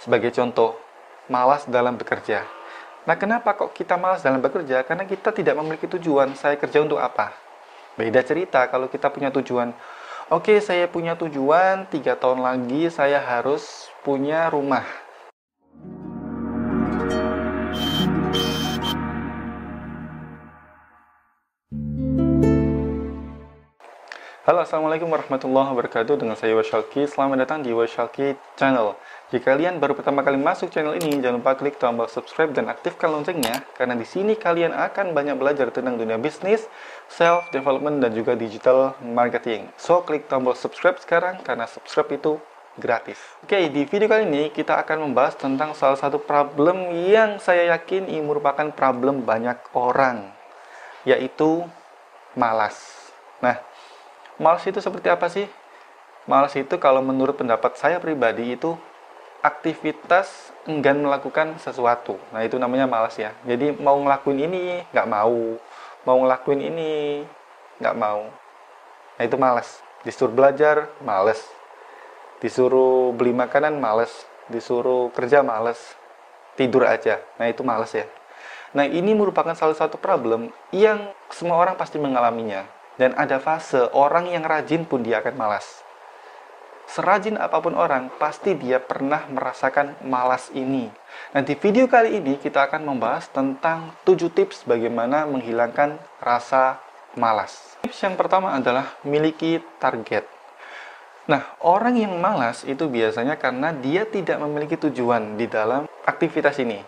Sebagai contoh, malas dalam bekerja. Nah, kenapa kok kita malas dalam bekerja? Karena kita tidak memiliki tujuan. Saya kerja untuk apa? Beda cerita kalau kita punya tujuan. Oke, saya punya tujuan, tiga tahun lagi saya harus punya rumah. Halo, Assalamualaikum warahmatullahi wabarakatuh. Dengan saya Washalki. Selamat datang di Washalki Channel. Jika kalian baru pertama kali masuk channel ini, jangan lupa klik tombol subscribe dan aktifkan loncengnya, karena di sini kalian akan banyak belajar tentang dunia bisnis, self development dan juga digital marketing. So, klik tombol subscribe sekarang karena subscribe itu gratis. Oke, di video kali ini kita akan membahas tentang salah satu problem yang saya yakin ini merupakan problem banyak orang, yaitu malas. Nah, malas itu seperti apa sih? Malas itu kalau menurut pendapat saya pribadi itu aktivitas enggan melakukan sesuatu. Nah, itu namanya malas ya. Jadi mau ngelakuin ini nggak mau, mau ngelakuin ini nggak mau. Nah, itu malas. Disuruh belajar, males. Disuruh beli makanan, males. Disuruh kerja, males. Tidur aja. Nah, itu males ya. Nah, ini merupakan salah satu problem yang semua orang pasti mengalaminya. Dan ada fase orang yang rajin pun dia akan malas serajin apa pun orang, pasti dia pernah merasakan malas ini. Nah, di video kali ini kita akan membahas tentang 7 tips bagaimana menghilangkan rasa malas. Tips yang pertama adalah miliki target. Nah, orang yang malas itu biasanya karena dia tidak memiliki tujuan di dalam aktivitas ini.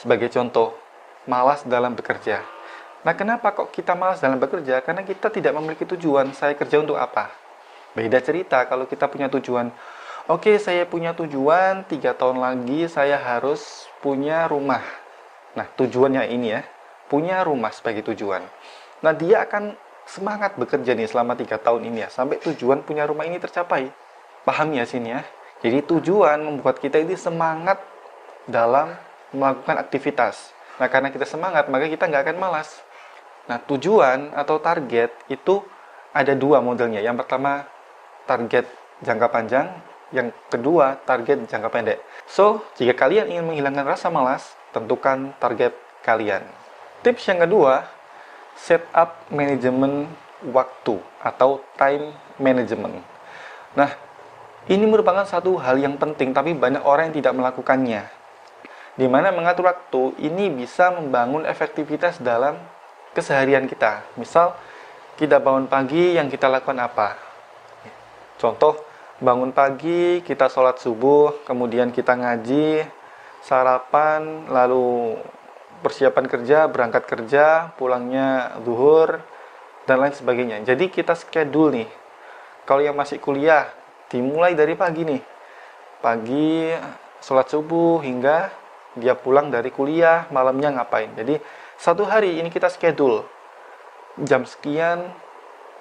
Sebagai contoh, malas dalam bekerja. Nah, kenapa kok kita malas dalam bekerja? Karena kita tidak memiliki tujuan. Saya kerja untuk apa? Beda cerita kalau kita punya tujuan. Oke, saya punya tujuan, tiga tahun lagi saya harus punya rumah. Nah, tujuannya ini ya, punya rumah sebagai tujuan. Nah, dia akan semangat bekerja nih selama tiga tahun ini ya, sampai tujuan punya rumah ini tercapai. Paham ya sini ya? Jadi tujuan membuat kita ini semangat dalam melakukan aktivitas. Nah, karena kita semangat, maka kita nggak akan malas. Nah, tujuan atau target itu ada dua modelnya. Yang pertama target jangka panjang, yang kedua target jangka pendek. So, jika kalian ingin menghilangkan rasa malas, tentukan target kalian. Tips yang kedua, set up manajemen waktu atau time management. Nah, ini merupakan satu hal yang penting, tapi banyak orang yang tidak melakukannya. Di mana mengatur waktu ini bisa membangun efektivitas dalam keseharian kita. Misal, kita bangun pagi, yang kita lakukan apa? Contoh, bangun pagi, kita sholat subuh, kemudian kita ngaji, sarapan, lalu persiapan kerja, berangkat kerja, pulangnya zuhur, dan lain sebagainya. Jadi kita schedule nih. Kalau yang masih kuliah, dimulai dari pagi nih. Pagi, sholat subuh, hingga dia pulang dari kuliah, malamnya ngapain. Jadi satu hari ini kita schedule. Jam sekian,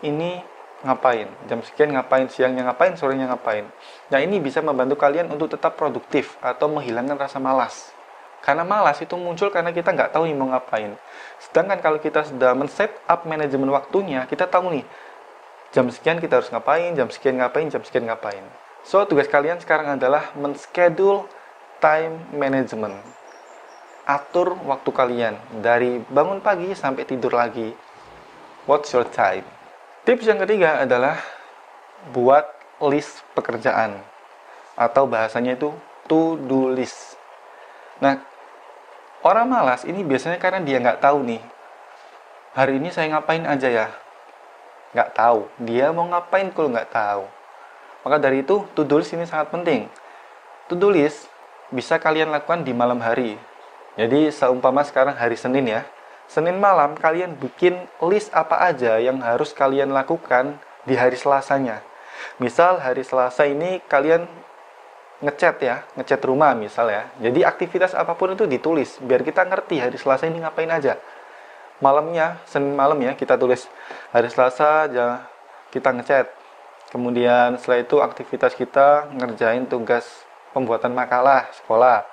ini ngapain, jam sekian ngapain, siangnya ngapain, sorenya ngapain. Nah ini bisa membantu kalian untuk tetap produktif atau menghilangkan rasa malas. Karena malas itu muncul karena kita nggak tahu mau ngapain. Sedangkan kalau kita sudah men-set up manajemen waktunya, kita tahu nih, jam sekian kita harus ngapain, jam sekian ngapain, jam sekian ngapain. So, tugas kalian sekarang adalah men-schedule time management. Atur waktu kalian dari bangun pagi sampai tidur lagi. What's your time? Tips yang ketiga adalah buat list pekerjaan atau bahasanya itu to-do list. Nah, orang malas ini biasanya karena dia nggak tahu nih, hari ini saya ngapain aja ya? Nggak tahu. Dia mau ngapain kalau nggak tahu. Maka dari itu, to-do list ini sangat penting. To-do list bisa kalian lakukan di malam hari. Jadi, seumpama sekarang hari Senin ya, Senin malam kalian bikin list apa aja yang harus kalian lakukan di hari Selasanya. Misal hari Selasa ini kalian ngecat ya, ngecat rumah misal ya. Jadi aktivitas apa pun itu ditulis biar kita ngerti hari Selasa ini ngapain aja. Malamnya, Senin malam ya, kita tulis hari Selasa aja kita ngecat. Kemudian setelah itu aktivitas kita ngerjain tugas pembuatan makalah sekolah,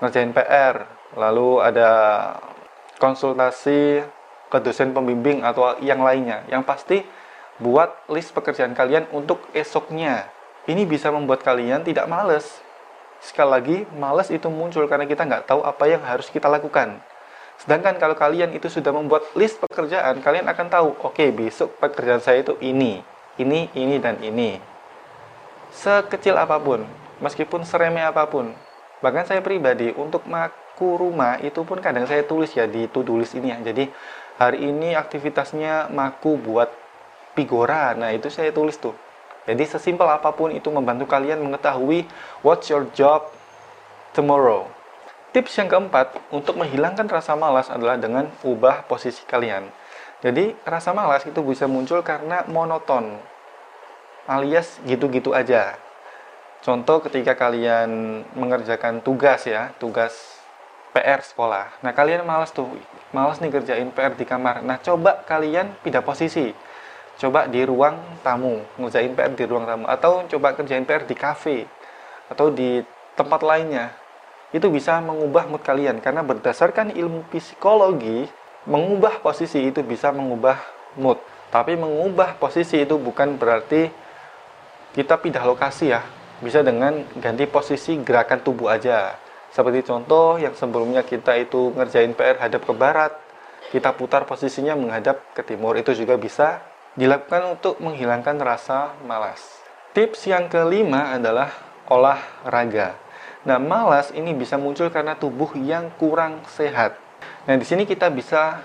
ngerjain PR, lalu ada konsultasi ke dosen pembimbing atau yang lainnya. Yang pasti buat list pekerjaan kalian untuk esoknya. Ini bisa membuat kalian tidak males. sekali lagi, males itu muncul karena kita nggak tahu apa yang harus kita lakukan. Sedangkan kalau kalian itu sudah membuat list pekerjaan, kalian akan tahu, oke okay, besok pekerjaan saya itu ini, ini, ini, dan ini. Sekecil apa pun, meskipun seremeh apa pun. Bahkan saya pribadi, untuk maku rumah itu pun kadang saya tulis ya di to-do list ini ya. Jadi hari ini aktivitasnya maku buat pigora, nah itu saya tulis tuh jadi sesimpel apa pun itu membantu kalian mengetahui what's your job tomorrow. Tips yang keempat untuk menghilangkan rasa malas adalah dengan ubah posisi kalian. Jadi rasa malas itu bisa muncul karena monoton alias gitu-gitu aja. Contoh ketika kalian mengerjakan tugas ya, tugas PR sekolah. Nah, kalian malas tuh, malas nih kerjain PR di kamar. Nah, coba kalian pindah posisi. Coba di ruang tamu ngerjain PR di ruang tamu. Atau coba kerjain PR di cafe atau di tempat lainnya. Itu bisa mengubah mood kalian. Karena berdasarkan ilmu psikologi mengubah posisi itu bisa mengubah mood. Tapi mengubah posisi itu bukan berarti kita pindah lokasi ya bisa dengan ganti posisi gerakan tubuh aja seperti contoh yang sebelumnya kita itu ngerjain PR hadap ke barat kita putar posisinya menghadap ke timur itu juga bisa dilakukan untuk menghilangkan rasa malas. Tips yang kelima adalah olahraga. Nah, malas ini bisa muncul karena tubuh yang kurang sehat. Nah, di sini kita bisa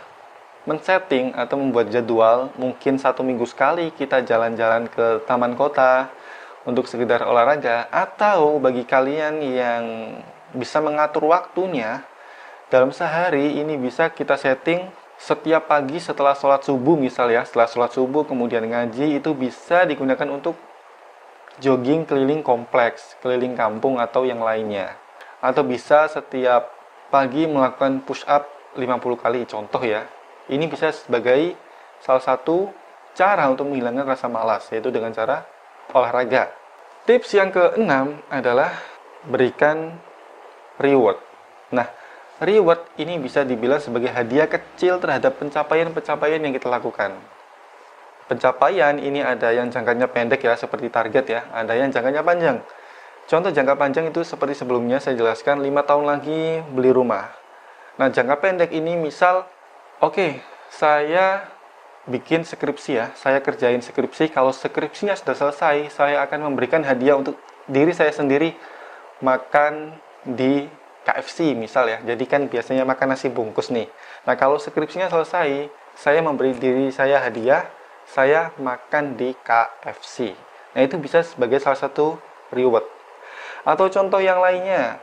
men-setting atau membuat jadwal, mungkin satu minggu sekali kita jalan-jalan ke taman kota untuk sekedar olahraga, atau bagi kalian yang bisa mengatur waktunya, dalam sehari ini bisa kita setting setiap pagi setelah sholat subuh misal ya. Setelah sholat subuh kemudian ngaji itu bisa digunakan untuk jogging keliling kompleks keliling kampung atau yang lainnya. Atau bisa setiap pagi melakukan push up 50 kali. Contoh ya ini bisa sebagai salah satu cara untuk menghilangkan rasa malas yaitu dengan cara olahraga tips yang keenam adalah berikan reward nah reward ini bisa dibilang sebagai hadiah kecil terhadap pencapaian-pencapaian yang kita lakukan. Pencapaian ini ada yang jangkanya pendek ya, seperti target ya, ada yang jangkanya panjang. Contoh jangka panjang itu seperti sebelumnya saya jelaskan 5 tahun lagi beli rumah. Nah, jangka pendek ini misal, oke, okay, saya bikin skripsi ya, saya kerjain skripsi, kalau skripsinya sudah selesai, saya akan memberikan hadiah untuk diri saya sendiri makan di KFC misal ya. Jadi kan biasanya makan nasi bungkus nih. Nah, kalau skripsinya selesai, saya memberi diri saya hadiah, saya makan di KFC. Nah, itu bisa sebagai salah satu reward. Atau contoh yang lainnya,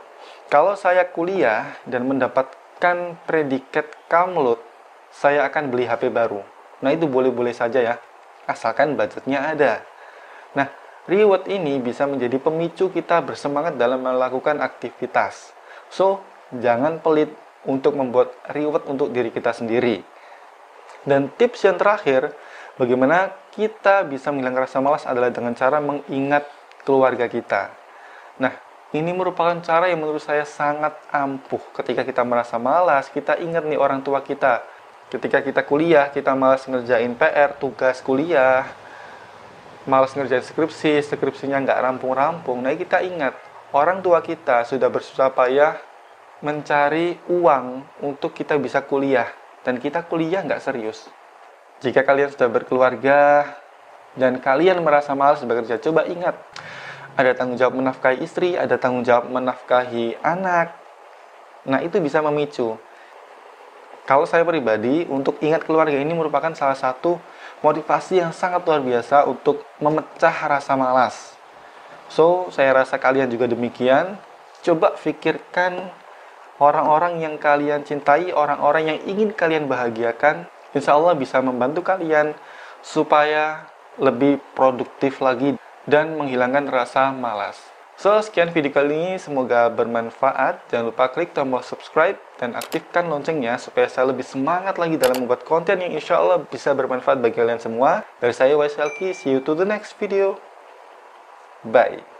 kalau saya kuliah dan mendapatkan predikat kamlut, saya akan beli HP baru. Nah, itu boleh-boleh saja ya, asalkan budgetnya ada. Nah, reward ini bisa menjadi pemicu kita bersemangat dalam melakukan aktivitas. So, jangan pelit untuk membuat reward untuk diri kita sendiri. Dan tips yang terakhir, bagaimana kita bisa menghilangkan rasa malas adalah dengan cara mengingat keluarga kita. Nah, ini merupakan cara yang menurut saya sangat ampuh. Ketika kita merasa malas, kita ingat nih orang tua kita. Ketika kita kuliah, kita malas ngerjain PR, tugas kuliah, malas ngerjain skripsi, skripsinya nggak rampung-rampung. Nah, kita ingat, orang tua kita sudah bersusah payah mencari uang untuk kita bisa kuliah dan kita kuliah nggak serius. Jika kalian sudah berkeluarga dan kalian merasa malas bekerja, coba ingat ada tanggung jawab menafkahi istri, ada tanggung jawab menafkahi anak. Nah, itu bisa memicu. Kalau saya pribadi, untuk ingat keluarga ini merupakan salah satu motivasi yang sangat luar biasa untuk memecah rasa malas. So, saya rasa kalian juga demikian. Coba pikirkan orang-orang yang kalian cintai, orang-orang yang ingin kalian bahagiakan. Insya Allah bisa membantu kalian supaya lebih produktif lagi dan menghilangkan rasa malas. So, sekian video kali ini. Semoga bermanfaat. Jangan lupa klik tombol subscribe dan aktifkan loncengnya supaya saya lebih semangat lagi dalam membuat konten yang insya Allah bisa bermanfaat bagi kalian semua. Dari saya, Waisalki. See you to the next video. Bye.